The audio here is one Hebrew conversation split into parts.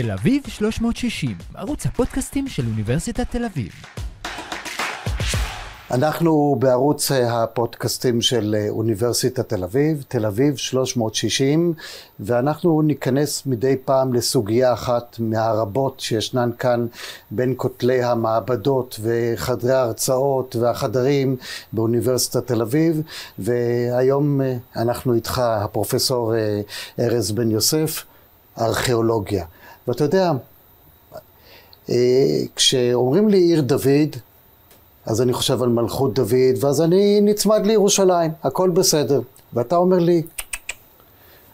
תל אביב 360, ערוץ הפודקאסטים של אוניברסיטת תל אביב. אנחנו בערוץ הפודקאסטים של אוניברסיטת תל אביב, תל אביב 360, ואנחנו ניכנס מדי פעם לסוגיה אחת מהרבות שישנן כאן בין כותלי המעבדות וחדרי ההרצאות והחדרים באוניברסיטת תל אביב, והיום אנחנו איתך, הפרופסור ארז בן יוסף, ארכיאולוגיה. ואתה יודע, כשאומרים לי עיר דוד, אז אני חושב על מלכות דוד, ואז אני נצמד לירושלים, הכל בסדר. ואתה אומר לי,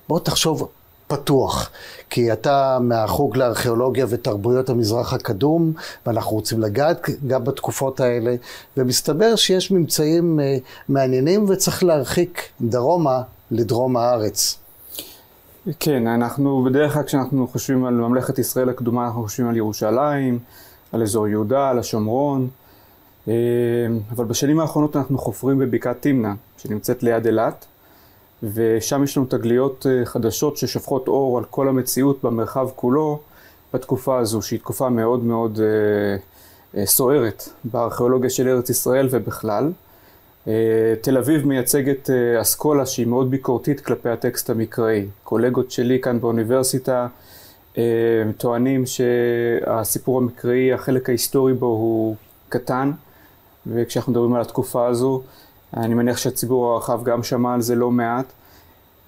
בוא תחשוב פתוח, כי אתה מהחוג לארכיאולוגיה ותרבויות המזרח הקדום, ואנחנו רוצים לגעת גם בתקופות האלה, ומסתבר שיש ממצאים מעניינים וצריך להרחיק דרומה לדרום הארץ. כן, אנחנו בדרך כלל כשאנחנו חושבים על ממלכת ישראל הקדומה, אנחנו חושבים על ירושלים, על אזור יהודה, על השומרון. אבל בשנים האחרונות אנחנו חופרים בבקעת תמנע, שנמצאת ליד אילת, ושם יש לנו תגליות חדשות ששופכות אור על כל המציאות במרחב כולו בתקופה הזו, שהיא תקופה מאוד מאוד סוערת בארכיאולוגיה של ארץ ישראל ובכלל. תל אביב מייצגת אסכולה שהיא מאוד ביקורתית כלפי הטקסט המקראי. קולגות שלי כאן באוניברסיטה טוענים שהסיפור המקראי, החלק ההיסטורי בו הוא קטן. וכשאנחנו מדברים על התקופה הזו, אני מניח שהציבור הרחב גם שמע על זה לא מעט,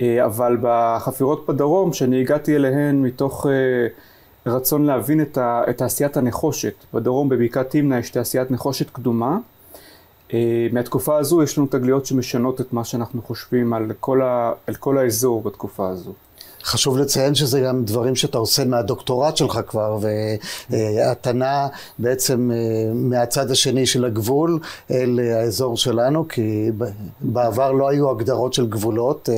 אבל בחפירות בדרום, שאני הגעתי אליהן מתוך רצון להבין את תעשיית הנחושת, בדרום בבקעת תמנע יש תעשיית נחושת קדומה, מהתקופה הזו יש לנו תגליות שמשנות את מה שאנחנו חושבים על כל, ה, על כל האזור בתקופה הזו. חשוב לציין שזה גם דברים שאתה עושה מהדוקטורט שלך כבר, ואתה נע בעצם מהצד השני של הגבול אל האזור שלנו, כי בעבר לא היו הגדרות של גבולות,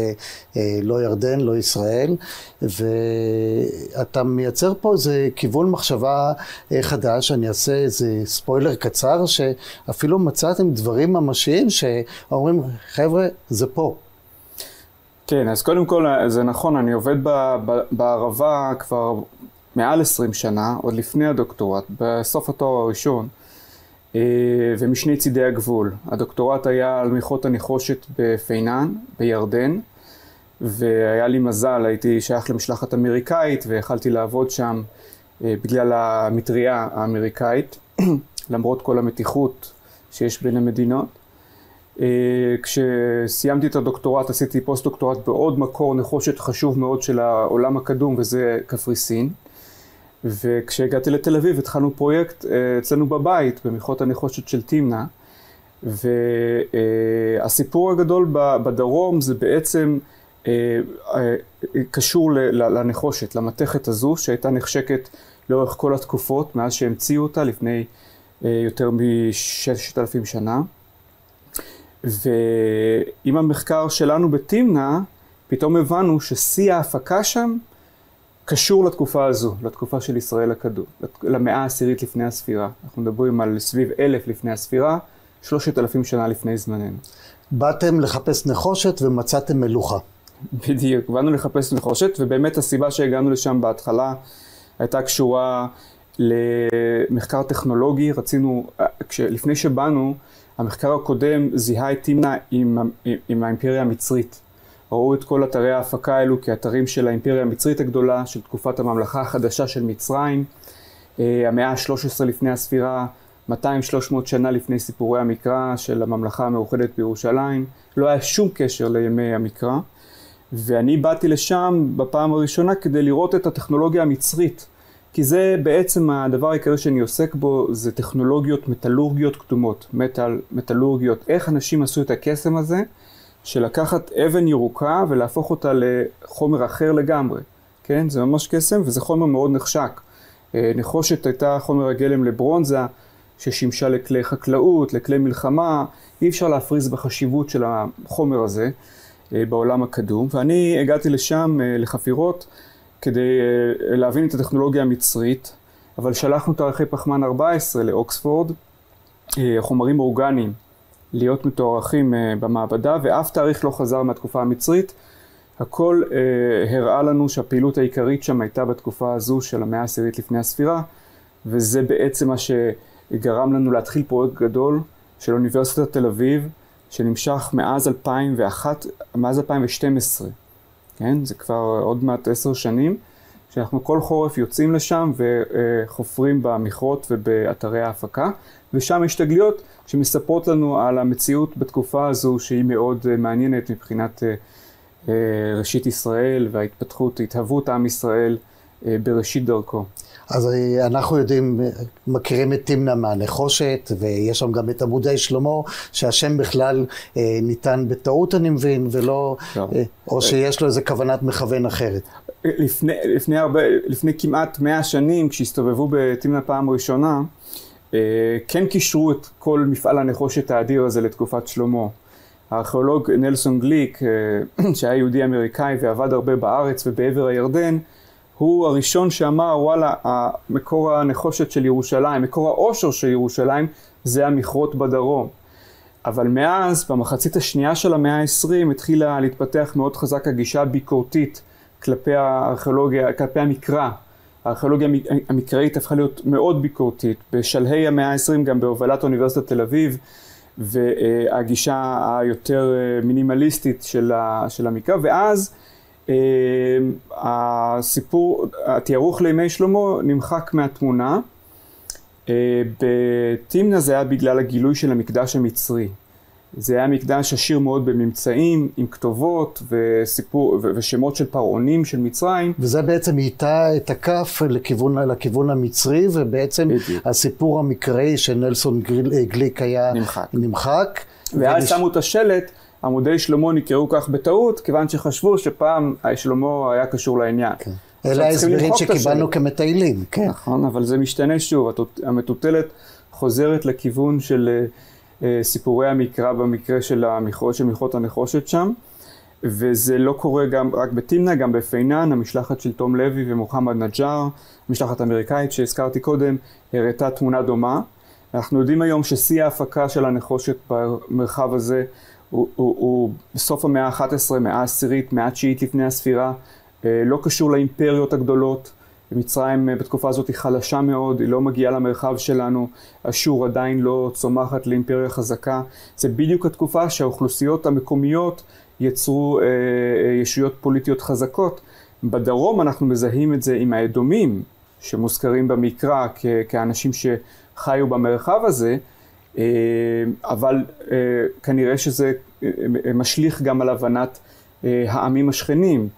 לא ירדן, לא ישראל, ואתה מייצר פה איזה כיוון מחשבה חדש, אני אעשה איזה ספוילר קצר, שאפילו מצאתם דברים ממשיים שאומרים, חבר'ה, זה פה. כן, אז קודם כל זה נכון, אני עובד בערבה כבר מעל 20 שנה, עוד לפני הדוקטורט, בסוף התואר הראשון, ומשני צידי הגבול. הדוקטורט היה על מיכות הנחושת בפינן, בירדן, והיה לי מזל, הייתי שייך למשלחת אמריקאית, ויכלתי לעבוד שם בגלל המטריה האמריקאית, למרות כל המתיחות שיש בין המדינות. כשסיימתי את הדוקטורט עשיתי פוסט דוקטורט בעוד מקור נחושת חשוב מאוד של העולם הקדום וזה קפריסין. וכשהגעתי לתל אביב התחלנו פרויקט אצלנו בבית במכרות הנחושת של תמנע. והסיפור הגדול בדרום זה בעצם קשור לנחושת, למתכת הזו שהייתה נחשקת לאורך כל התקופות מאז שהמציאו אותה לפני יותר מששת אלפים שנה ועם המחקר שלנו בתמנע, פתאום הבנו ששיא ההפקה שם קשור לתקופה הזו, לתקופה של ישראל הקדום, למאה העשירית לפני הספירה. אנחנו מדברים על סביב אלף לפני הספירה, שלושת אלפים שנה לפני זמננו. באתם לחפש נחושת ומצאתם מלוכה. בדיוק, באנו לחפש נחושת, ובאמת הסיבה שהגענו לשם בהתחלה הייתה קשורה למחקר טכנולוגי. רצינו, לפני שבאנו, המחקר הקודם זיהה את תמנע עם, עם, עם האימפריה המצרית. ראו את כל אתרי ההפקה האלו כאתרים של האימפריה המצרית הגדולה, של תקופת הממלכה החדשה של מצרים, המאה ה-13 לפני הספירה, 200-300 שנה לפני סיפורי המקרא של הממלכה המאוחדת בירושלים. לא היה שום קשר לימי המקרא. ואני באתי לשם בפעם הראשונה כדי לראות את הטכנולוגיה המצרית. כי זה בעצם הדבר העיקרי שאני עוסק בו, זה טכנולוגיות מטאלורגיות קדומות, מטאל, מטאלורגיות. איך אנשים עשו את הקסם הזה, של לקחת אבן ירוקה ולהפוך אותה לחומר אחר לגמרי. כן? זה ממש קסם וזה חומר מאוד נחשק. נחושת הייתה חומר הגלם לברונזה, ששימשה לכלי חקלאות, לכלי מלחמה, אי אפשר להפריז בחשיבות של החומר הזה בעולם הקדום. ואני הגעתי לשם לחפירות. כדי להבין את הטכנולוגיה המצרית, אבל שלחנו תאריכי פחמן 14 לאוקספורד, חומרים אורגניים להיות מתוארכים במעבדה, ואף תאריך לא חזר מהתקופה המצרית. הכל אה, הראה לנו שהפעילות העיקרית שם הייתה בתקופה הזו של המאה העשירית לפני הספירה, וזה בעצם מה שגרם לנו להתחיל פרויקט גדול של אוניברסיטת תל אביב, שנמשך מאז 2001, מאז 2012, כן? זה כבר עוד מעט עשר שנים, שאנחנו כל חורף יוצאים לשם וחופרים במכרות ובאתרי ההפקה, ושם יש תגליות שמספרות לנו על המציאות בתקופה הזו שהיא מאוד מעניינת מבחינת אה, ראשית ישראל וההתפתחות, התהוות עם ישראל אה, בראשית דרכו. אז אה, אנחנו יודעים, מכירים את תמנע מהנחושת, ויש שם גם את עמודי שלמה, שהשם בכלל ניתן בטעות אני מבין, ולא, לא. או שיש לו איזה כוונת מכוון אחרת. לפני, לפני, הרבה, לפני כמעט מאה שנים, כשהסתובבו בתמנע פעם ראשונה, כן קישרו את כל מפעל הנחושת האדיר הזה לתקופת שלמה. הארכיאולוג נלסון גליק, אה, שהיה יהודי אמריקאי ועבד הרבה בארץ ובעבר הירדן, הוא הראשון שאמר, וואלה, מקור הנחושת של ירושלים, מקור העושר של ירושלים, זה המכרות בדרום. אבל מאז, במחצית השנייה של המאה ה-20, התחילה להתפתח מאוד חזק הגישה הביקורתית כלפי הארכיאולוגיה, כלפי המקרא. הארכיאולוגיה המקראית הפכה להיות מאוד ביקורתית. בשלהי המאה ה-20, גם בהובלת אוניברסיטת תל אביב, והגישה היותר מינימליסטית של, המקרא, ואז הסיפור, התיארוך לימי שלמה נמחק מהתמונה. אה, בתמנע זה היה בגלל הגילוי של המקדש המצרי. זה היה מקדש עשיר מאוד בממצאים, עם כתובות וסיפור, ושמות של פרעונים של מצרים. וזה בעצם איתה את הכף לכיוון, לכיוון המצרי, ובעצם בדיוק. הסיפור המקראי של נלסון גליק, גליק היה נמחק. נמחק ואז ונש... שמו את השלט, עמודי שלמה נקראו כך בטעות, כיוון שחשבו שפעם שלמה היה קשור לעניין. כן. אלה ההסברים שקיבלנו כמטיילים, כן. נכון, אבל זה משתנה שוב, המטוטלת חוזרת לכיוון של... אה, סיפורי המקרא במקרה של המכרות של מלכות הנחושת שם. וזה לא קורה גם רק בתמנע, גם בפינן, המשלחת של תום לוי ומוחמד נג'אר, המשלחת האמריקאית שהזכרתי קודם, הראתה תמונה דומה. אנחנו יודעים היום ששיא ההפקה של הנחושת במרחב הזה הוא, הוא, הוא בסוף המאה ה-11, מאה העשירית, מאה התשיעית לפני הספירה, אה, לא קשור לאימפריות הגדולות. מצרים אה, בתקופה הזאת היא חלשה מאוד, היא לא מגיעה למרחב שלנו, אשור עדיין לא צומחת לאימפריה חזקה. זה בדיוק התקופה שהאוכלוסיות המקומיות יצרו אה, אה, ישויות פוליטיות חזקות. בדרום אנחנו מזהים את זה עם האדומים, שמוזכרים במקרא כ- כאנשים שחיו במרחב הזה, אבל אה, כנראה שזה אה, משליך גם על הבנת אה, העמים השכנים.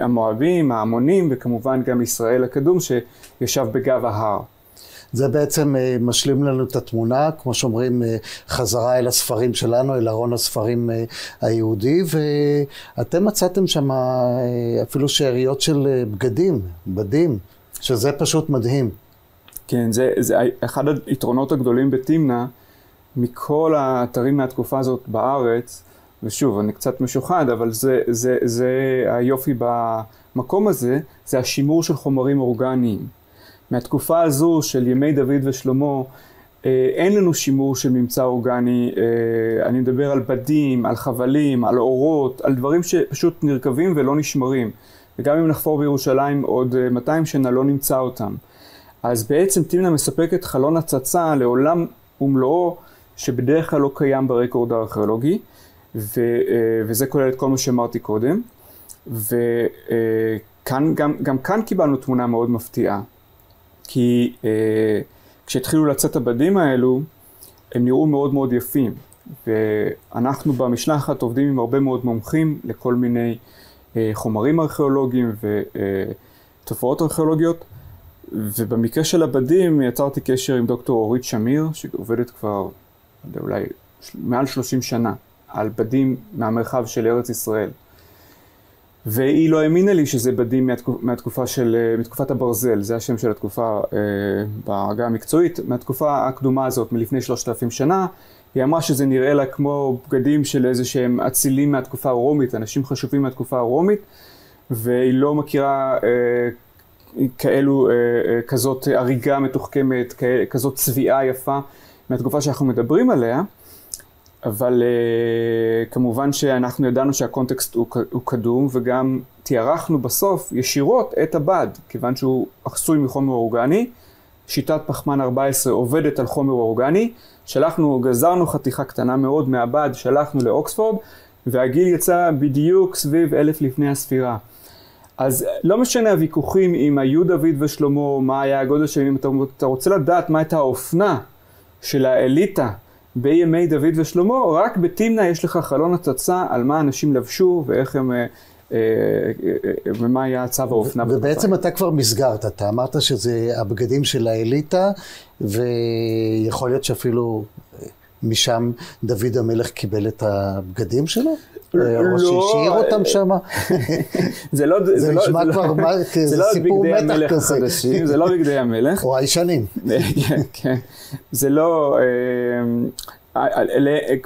המואבים, ההמונים וכמובן גם ישראל הקדום שישב בגב ההר. זה בעצם אה, משלים לנו את התמונה, כמו שאומרים, אה, חזרה אל הספרים שלנו, אל ארון הספרים אה, היהודי, ואתם מצאתם שם אפילו שאריות של בגדים, בדים, שזה פשוט מדהים. כן, זה, זה אחד היתרונות הגדולים בתמנע, מכל האתרים מהתקופה הזאת בארץ, ושוב, אני קצת משוחד, אבל זה, זה, זה היופי במקום הזה, זה השימור של חומרים אורגניים. מהתקופה הזו של ימי דוד ושלמה, אה, אין לנו שימור של ממצא אורגני, אה, אני מדבר על בדים, על חבלים, על אורות, על דברים שפשוט נרקבים ולא נשמרים. וגם אם נחפור בירושלים עוד 200 אה, שנה לא נמצא אותם. אז בעצם תמנה מספקת חלון הצצה לעולם ומלואו שבדרך כלל לא קיים ברקורד הארכיאולוגי. ו, אה, וזה כולל את כל מה שאמרתי קודם. וכאן, גם, גם כאן קיבלנו תמונה מאוד מפתיעה. כי אה, כשהתחילו לצאת הבדים האלו, הם נראו מאוד מאוד יפים. ואנחנו במשלחת עובדים עם הרבה מאוד מומחים לכל מיני אה, חומרים ארכיאולוגיים ותופעות ארכיאולוגיות. ובמקרה של הבדים יצרתי קשר עם דוקטור אורית שמיר, שעובדת כבר אולי מעל 30 שנה על בדים מהמרחב של ארץ ישראל. והיא לא האמינה לי שזה בדים מהתקופ, מהתקופה של, מתקופת הברזל, זה השם של התקופה אה, בעגה המקצועית, מהתקופה הקדומה הזאת, מלפני שלושת אלפים שנה. היא אמרה שזה נראה לה כמו בגדים של איזה שהם אצילים מהתקופה הרומית, אנשים חשובים מהתקופה הרומית, והיא לא מכירה אה, כאלו, אה, אה, כזאת הריגה מתוחכמת, כזאת צביעה יפה מהתקופה שאנחנו מדברים עליה. אבל uh, כמובן שאנחנו ידענו שהקונטקסט הוא קדום וגם תיארחנו בסוף ישירות את הבד, כיוון שהוא עשוי מחומר אורגני. שיטת פחמן 14 עובדת על חומר אורגני. שלחנו, גזרנו חתיכה קטנה מאוד מהבד, שלחנו לאוקספורד, והגיל יצא בדיוק סביב אלף לפני הספירה. אז לא משנה הוויכוחים אם היו דוד ושלמה, מה היה הגודל שלהם, אם אתה, אתה רוצה לדעת מה הייתה האופנה של האליטה בימי דוד ושלמה, רק בתמנע יש לך חלון הצצה על מה אנשים לבשו ואיך הם... אה, אה, אה, ומה היה צו האופנה. ובעצם אתה כבר מסגרת, אתה אמרת שזה הבגדים של האליטה, ויכול להיות שאפילו משם דוד המלך קיבל את הבגדים שלו? או לא, שהשאיר אותם שם? זה לא, זה לא- נשמע כבר זה סיפור מתח כזה. זה לא בגדי המלך. או הישנים. כן, זה לא...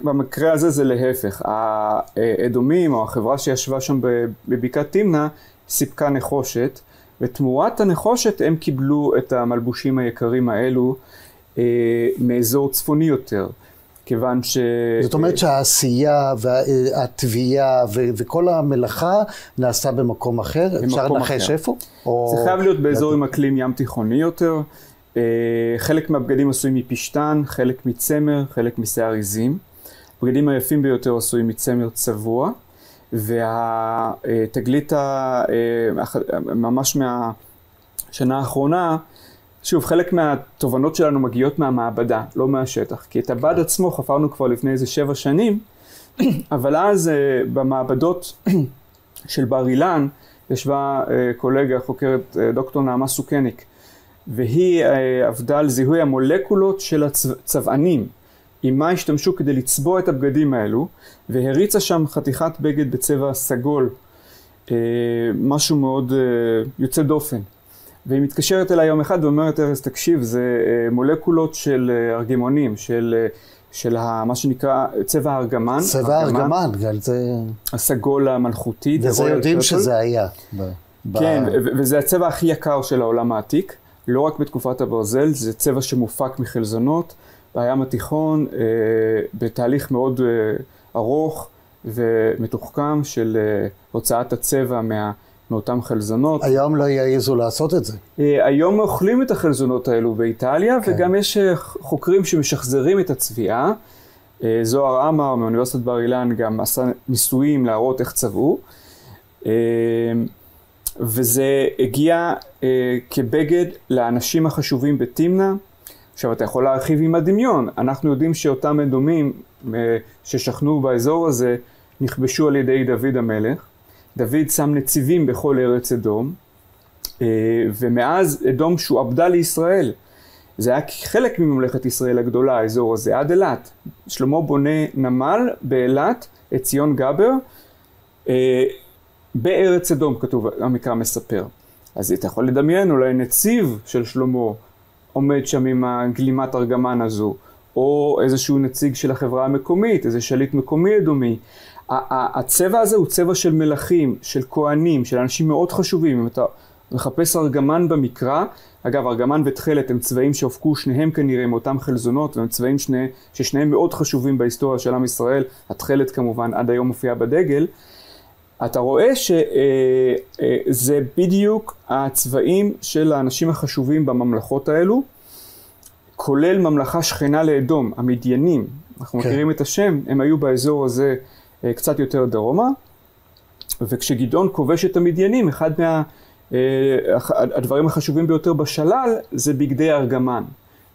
במקרה הזה זה להפך, האדומים או החברה שישבה שם בבקעת תמנע סיפקה נחושת, ותמורת הנחושת הם קיבלו את המלבושים היקרים האלו אה, מאזור צפוני יותר. כיוון ש... זאת אומרת שהעשייה והתביעה וכל המלאכה נעשתה במקום אחר? אפשר לנחש איפה? זה חייב להיות באזור עם אקלים ים תיכוני יותר. אה, חלק מהבגדים עשויים מפשטן, חלק מצמר, חלק משיער עיזים. הבגדים היפים ביותר עשויים מצמר צבוע, והתגלית אה, ממש מהשנה האחרונה, שוב, חלק מהתובנות שלנו מגיעות מהמעבדה, לא מהשטח. כי את הבד עצמו חפרנו כבר לפני איזה שבע שנים, אבל אז אה, במעבדות של בר אילן ישבה קולגה, חוקרת דוקטור נעמה סוכניק, והיא אה, עבדה על זיהוי המולקולות של הצבענים, עם מה השתמשו כדי לצבוע את הבגדים האלו, והריצה שם חתיכת בגד בצבע סגול, אה, משהו מאוד אה, יוצא דופן. והיא מתקשרת אליי יום אחד ואומרת, ארז, תקשיב, זה מולקולות של ארגמונים, של, של מה שנקרא צבע הארגמן. צבע הארגמן, זה... הסגול המלכותי. וזה יודעים שזה היה. כן, ב... וזה הצבע הכי יקר של העולם העתיק. לא רק בתקופת הברזל, זה צבע שמופק מחלזונות בים התיכון אה, בתהליך מאוד אה, ארוך ומתוחכם של אה, הוצאת הצבע מה, מאותם חלזונות. היום לא יעזו לעשות את זה. אה, היום אוכלים את החלזונות האלו באיטליה, כן. וגם יש אה, חוקרים שמשחזרים את הצביעה. אה, זוהר עמר מאוניברסיטת בר אילן גם עשה ניסויים להראות איך צבעו. וזה הגיע כבגד לאנשים החשובים בתמנע. עכשיו אתה יכול להרחיב עם הדמיון, אנחנו יודעים שאותם אדומים ששכנו באזור הזה נכבשו על ידי דוד המלך. דוד שם נציבים בכל ארץ אדום, אה, ומאז אדום שועבדה לישראל. זה היה חלק מממלכת ישראל הגדולה, האזור הזה, עד אילת. שלמה בונה נמל באילת, את ציון גבר. אה, בארץ אדום, כתוב, המקרא מספר. אז אתה יכול לדמיין אולי נציב של שלמה עומד שם עם הגלימת ארגמן הזו, או איזשהו נציג של החברה המקומית, איזה שליט מקומי אדומי. הצבע הזה הוא צבע של מלכים, של כהנים, של אנשים מאוד חשובים. אם אתה מחפש ארגמן במקרא, אגב, ארגמן ותכלת הם צבעים שהופקו שניהם כנראה מאותם חלזונות, והם צבעים שני, ששניהם מאוד חשובים בהיסטוריה של עם ישראל. התכלת כמובן עד היום מופיעה בדגל. אתה רואה שזה בדיוק הצבעים של האנשים החשובים בממלכות האלו, כולל ממלכה שכנה לאדום, המדיינים. אנחנו כן. מכירים את השם, הם היו באזור הזה אה, קצת יותר דרומה, וכשגדעון כובש את המדיינים, אחד מהדברים אה, החשובים ביותר בשלל זה בגדי ארגמן.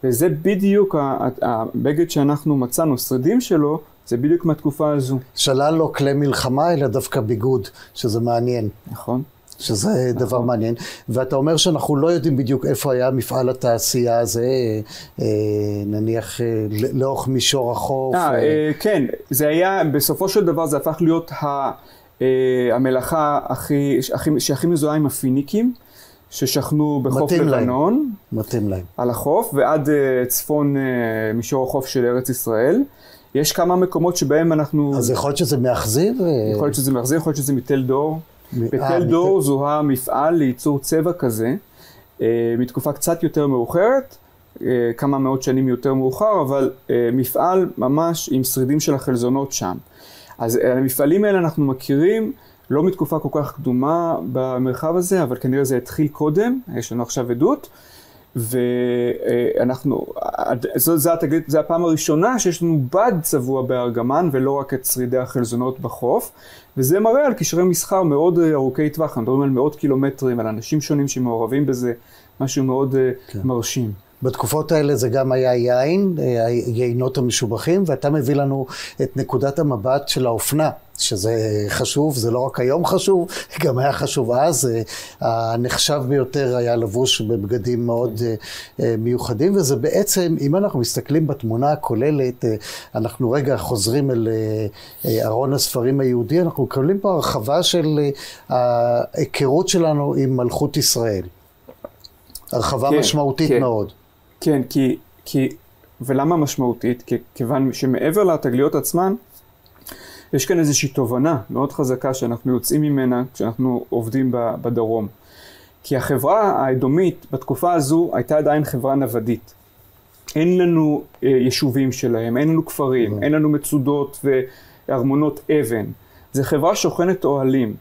וזה בדיוק הבגד שאנחנו מצאנו, שרידים שלו, זה בדיוק מהתקופה הזו. שלל לא כלי מלחמה, אלא דווקא ביגוד, שזה מעניין. נכון. שזה. דבר מעניין. ואתה אומר שאנחנו לא יודעים בדיוק איפה היה מפעל התעשייה הזה, אה, נניח אה, לאורך מישור החוף. אה, כן, זה היה, בסופו של דבר זה הפך להיות ה, המלאכה הכי, הכי, שהכי מזוהה עם הפיניקים. ששכנו בחוף לבנון, מתאים להם, על החוף, ועד צפון מישור החוף של ארץ ישראל. יש כמה מקומות שבהם אנחנו... אז יכול להיות שזה מאכזיב? יכול להיות שזה מאכזיב, יכול להיות שזה מתל דור. בתל אה, דור. זוהה מפעל לייצור צבע כזה, uh, מתקופה קצת יותר מאוחרת, כמה מאות שנים יותר מאוחר, אבל מפעל ממש עם שרידים של החלזונות שם. אז המפעלים האלה אנחנו מכירים, לא מתקופה כל כך קדומה במרחב הזה, אבל כנראה זה התחיל קודם, יש לנו עכשיו עדות. ואנחנו, זו, זו, זו הפעם הראשונה שיש לנו בד צבוע בארגמן ולא רק את שרידי החלזונות בחוף וזה מראה על קשרי מסחר מאוד ארוכי טווח, אנחנו מדברים על מאות קילומטרים, על אנשים שונים שמעורבים בזה, משהו מאוד כן. מרשים. בתקופות האלה זה גם היה יין, היינות המשובחים, ואתה מביא לנו את נקודת המבט של האופנה, שזה חשוב, זה לא רק היום חשוב, גם היה חשוב אז. הנחשב ביותר היה לבוש בבגדים מאוד אה, אה, מיוחדים, וזה בעצם, אם אנחנו מסתכלים בתמונה הכוללת, אה, אנחנו רגע חוזרים אל ארון הספרים היהודי, אנחנו מקבלים פה הרחבה של ההיכרות שלנו עם מלכות ישראל. הרחבה כן, משמעותית כן. מאוד. כן, כי, כי, ולמה משמעותית? כי, כיוון שמעבר לתגליות עצמן, יש כאן איזושהי תובנה מאוד חזקה שאנחנו יוצאים ממנה כשאנחנו עובדים בדרום. כי החברה האדומית בתקופה הזו הייתה עדיין חברה נוודית. אין לנו אה, יישובים שלהם, אין לנו כפרים, mm. אין לנו מצודות וארמונות אבן. זו חברה שוכנת אוהלים.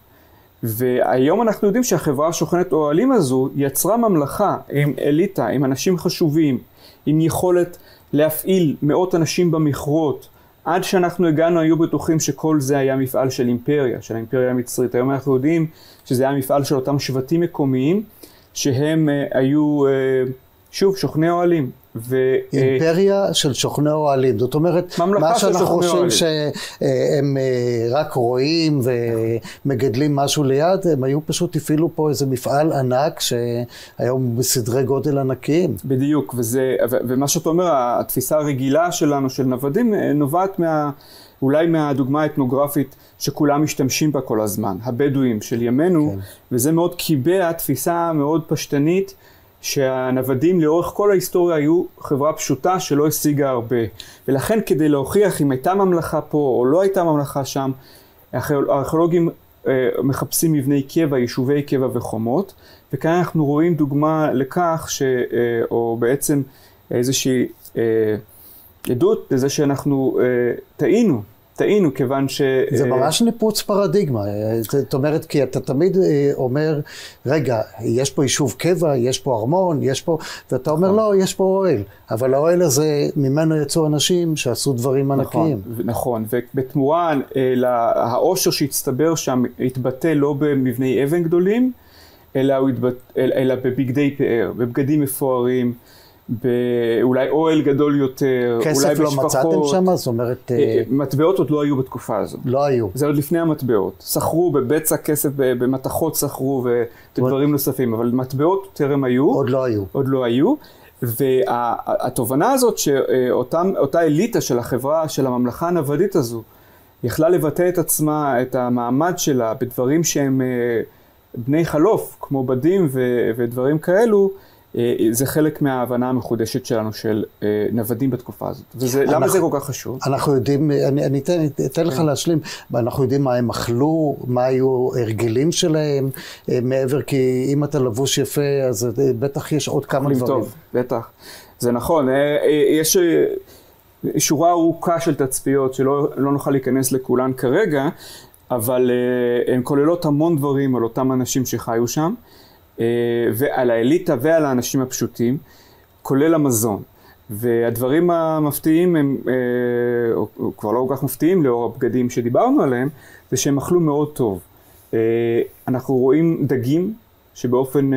והיום אנחנו יודעים שהחברה השוכנת אוהלים הזו יצרה ממלכה עם אליטה, עם אנשים חשובים, עם יכולת להפעיל מאות אנשים במכרות. עד שאנחנו הגענו היו בטוחים שכל זה היה מפעל של אימפריה, של האימפריה המצרית. היום אנחנו יודעים שזה היה מפעל של אותם שבטים מקומיים, שהם uh, היו, uh, שוב, שוכני אוהלים. ו... אימפריה של שוכני אוהלים, זאת אומרת, מה שאנחנו חושבים שהם אה, רק רואים ומגדלים משהו ליד, הם היו פשוט הפעילו פה איזה מפעל ענק שהיום בסדרי גודל ענקיים. בדיוק, וזה, ומה שאתה אומר, התפיסה הרגילה שלנו של נוודים אה, נובעת מה... אולי מהדוגמה האתנוגרפית שכולם משתמשים בה כל הזמן, הבדואים של ימינו, כן. וזה מאוד קיבע תפיסה מאוד פשטנית שהנוודים לאורך כל ההיסטוריה היו חברה פשוטה שלא השיגה הרבה. ולכן כדי להוכיח אם הייתה ממלכה פה או לא הייתה ממלכה שם, הארכיאולוגים אה, מחפשים מבני קבע, יישובי קבע וחומות, וכאן אנחנו רואים דוגמה לכך, ש, אה, או בעצם איזושהי אה, עדות לזה שאנחנו טעינו טעינו, כיוון ש... זה ממש ניפוץ פרדיגמה. זאת אומרת, כי אתה תמיד אה, אומר, רגע, יש פה יישוב קבע, יש פה ארמון, יש פה... ואתה אומר, נכון. לא, יש פה אוהל. אבל האוהל הזה, ממנו יצאו אנשים שעשו דברים נכון, ענקיים. נכון, ובתמורה אה, העושר שהצטבר שם התבטא לא במבני אבן גדולים, אלא, התבט... אלא בבגדי פאר, בבגדים מפוארים. באולי אוהל גדול יותר, אולי בשפחות. כסף לא מצאתם שם? זאת אומרת... אה, אה, מטבעות עוד לא היו בתקופה הזו. לא היו. זה עוד לפני המטבעות. סחרו בבצע כסף, במתכות סחרו ודברים נוספים, אבל מטבעות טרם היו. עוד לא היו. עוד לא היו. והתובנה הזאת שאותה אליטה של החברה, של הממלכה הנוודית הזו, יכלה לבטא את עצמה, את המעמד שלה, בדברים שהם אה, בני חלוף, כמו בדים ודברים כאלו, זה חלק מההבנה המחודשת שלנו של אה, נוודים בתקופה הזאת. וזה, אנחנו, למה זה כל כך חשוב? אנחנו יודעים, אני, אני אתן, אתן לך כן. להשלים, אנחנו יודעים מה הם אכלו, מה היו הרגלים שלהם, אה, מעבר, כי אם אתה לבוש יפה, אז בטח יש עוד כמה דברים. טוב, בטח. זה נכון, יש שורה ארוכה של תצפיות שלא לא נוכל להיכנס לכולן כרגע, אבל הן כוללות המון דברים על אותם אנשים שחיו שם. אה, ועל האליטה ועל האנשים הפשוטים, כולל המזון. והדברים המפתיעים הם, אה, או, כבר לא כל כך מפתיעים לאור הבגדים שדיברנו עליהם, זה שהם אכלו מאוד טוב. אה, אנחנו רואים דגים שבאופן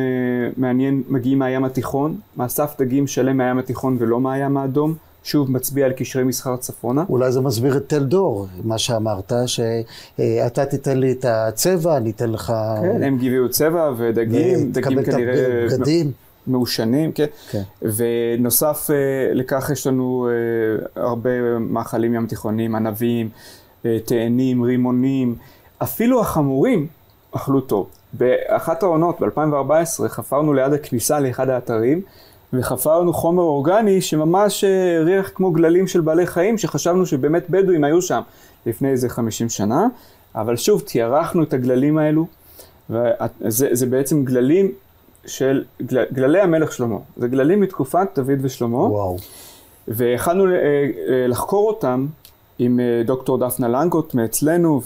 מעניין מגיעים מהים התיכון, מאסף דגים שלם מהים התיכון ולא מהים האדום. שוב מצביע על קשרי מסחר צפונה. אולי זה מסביר את תל דור, מה שאמרת, שאתה תיתן לי את הצבע, אני אתן לך... כן, הם גיביו צבע ודגים, דגים כנראה... בגדים. מעושנים, כן. כן. ונוסף אה, לכך יש לנו אה, הרבה מאכלים ים תיכוניים, ענבים, אה, תאנים, רימונים, אפילו החמורים אכלו טוב. באחת העונות, ב-2014, חפרנו ליד הכניסה לאחד האתרים, וחפרנו חומר אורגני שממש אה, ריח כמו גללים של בעלי חיים, שחשבנו שבאמת בדואים היו שם לפני איזה 50 שנה, אבל שוב, תיארחנו את הגללים האלו, וזה זה בעצם גללים של גל, גללי המלך שלמה. זה גללים מתקופת דוד ושלמה. וואו. והכנו אה, אה, לחקור אותם עם אה, דוקטור דפנה לנגוט מאצלנו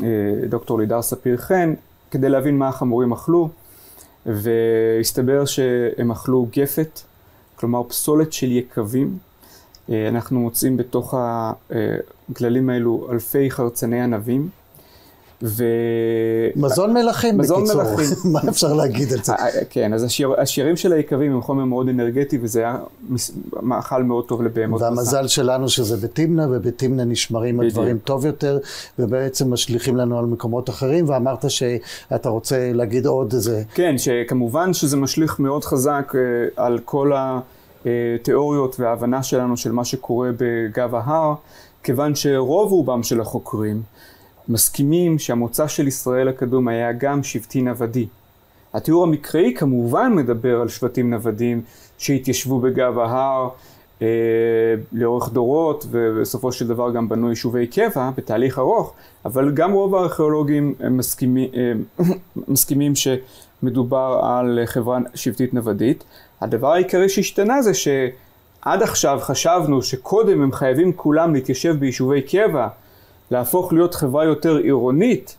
ודוקטור לידר ספיר חן, כדי להבין מה החמורים אכלו, והסתבר שהם אכלו גפת, כלומר פסולת של יקבים. אנחנו מוצאים בתוך הגללים האלו אלפי חרצני ענבים. ו... מזון מלכים מזון בקיצור, מלכים. מה אפשר להגיד על זה? אה, אה, כן, אז השיר, השירים של היקבים הם חומר מאוד אנרגטי וזה היה מס- מאכל מאוד טוב לבהמות. והמזל שלנו שזה בתמנע, ובתמנע נשמרים בדיוק. הדברים טוב יותר, ובעצם משליכים לנו על מקומות אחרים, ואמרת שאתה רוצה להגיד עוד איזה... כן, שכמובן שזה משליך מאוד חזק אה, על כל התיאוריות וההבנה שלנו של מה שקורה בגב ההר, כיוון שרוב רובם של החוקרים מסכימים שהמוצא של ישראל הקדום היה גם שבטי נוודי. התיאור המקראי כמובן מדבר על שבטים נוודים שהתיישבו בגב ההר אה, לאורך דורות ובסופו של דבר גם בנו יישובי קבע בתהליך ארוך, אבל גם רוב הארכיאולוגים מסכימים, אה, מסכימים שמדובר על חברה שבטית נוודית. הדבר העיקרי שהשתנה זה שעד עכשיו חשבנו שקודם הם חייבים כולם להתיישב ביישובי קבע, להפוך להיות חברה יותר עירונית,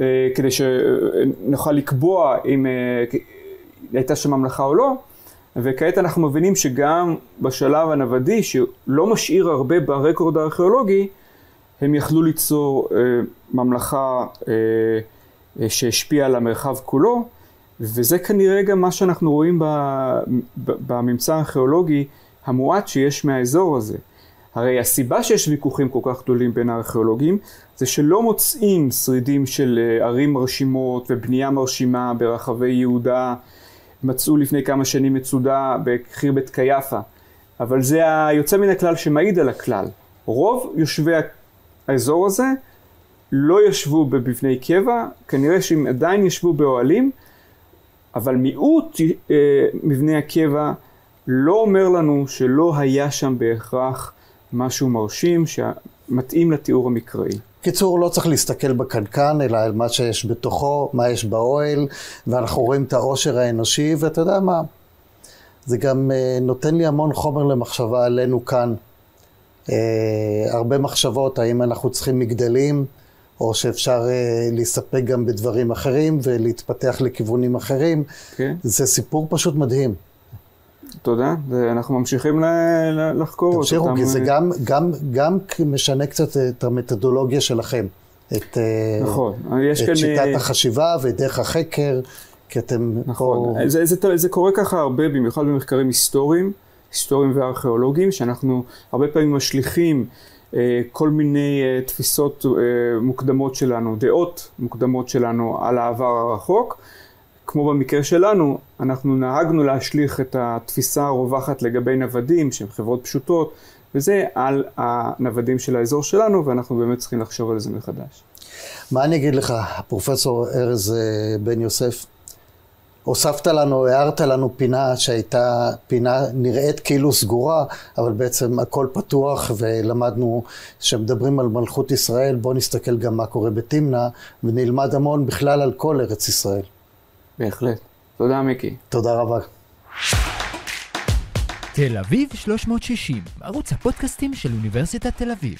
אה, כדי שנוכל לקבוע אם אה, הייתה שם ממלכה או לא, וכעת אנחנו מבינים שגם בשלב הנוודי, שלא משאיר הרבה ברקורד הארכיאולוגי, הם יכלו ליצור אה, ממלכה אה, אה, שהשפיעה על המרחב כולו, וזה כנראה גם מה שאנחנו רואים בממצא הארכיאולוגי המועט שיש מהאזור הזה. הרי הסיבה שיש ויכוחים כל כך גדולים בין הארכיאולוגים זה שלא מוצאים שרידים של אה, ערים מרשימות ובנייה מרשימה ברחבי יהודה. מצאו לפני כמה שנים מצודה בקחיר בית קייפה, אבל זה היוצא מן הכלל שמעיד על הכלל. רוב יושבי האזור הזה לא ישבו במבני קבע, כנראה שהם עדיין ישבו באוהלים, אבל מיעוט אה, מבני הקבע לא אומר לנו שלא היה שם בהכרח משהו מרשים שמתאים לתיאור המקראי. קיצור, לא צריך להסתכל בקנקן, אלא על מה שיש בתוכו, מה יש באוהל, ואנחנו רואים את העושר האנושי, ואתה יודע מה, זה גם uh, נותן לי המון חומר למחשבה עלינו כאן. Uh, הרבה מחשבות, האם אנחנו צריכים מגדלים, או שאפשר uh, להסתפק גם בדברים אחרים ולהתפתח לכיוונים אחרים. כן. זה סיפור פשוט מדהים. תודה, ואנחנו ממשיכים לחקור תמשיכו, אותם... כי זה אה, גם, גם, גם משנה קצת את המתודולוגיה שלכם. את, אה, נכון, יש את כאן... שיטת אה, החשיבה ואת דרך החקר, כי אתם נכון, פה... זה, זה, זה קורה ככה הרבה, במיוחד במחקרים היסטוריים, היסטוריים וארכיאולוגיים, שאנחנו הרבה פעמים משליכים אה, כל מיני אה, תפיסות אה, מוקדמות שלנו, דעות מוקדמות שלנו על העבר הרחוק. כמו במקרה שלנו, אנחנו נהגנו להשליך את התפיסה הרווחת לגבי נוודים, שהם חברות פשוטות, וזה על הנוודים של האזור שלנו, ואנחנו באמת צריכים לחשוב על זה מחדש. מה אני אגיד לך, פרופסור ארז אה, בן יוסף? הוספת לנו, הערת לנו פינה שהייתה פינה נראית כאילו סגורה, אבל בעצם הכל פתוח ולמדנו שמדברים על מלכות ישראל, בואו נסתכל גם מה קורה בתמנע ונלמד המון בכלל על כל ארץ ישראל. בהחלט. תודה, מיקי. תודה רבה. תל אביב 360, ערוץ הפודקאסטים של אוניברסיטת תל אביב.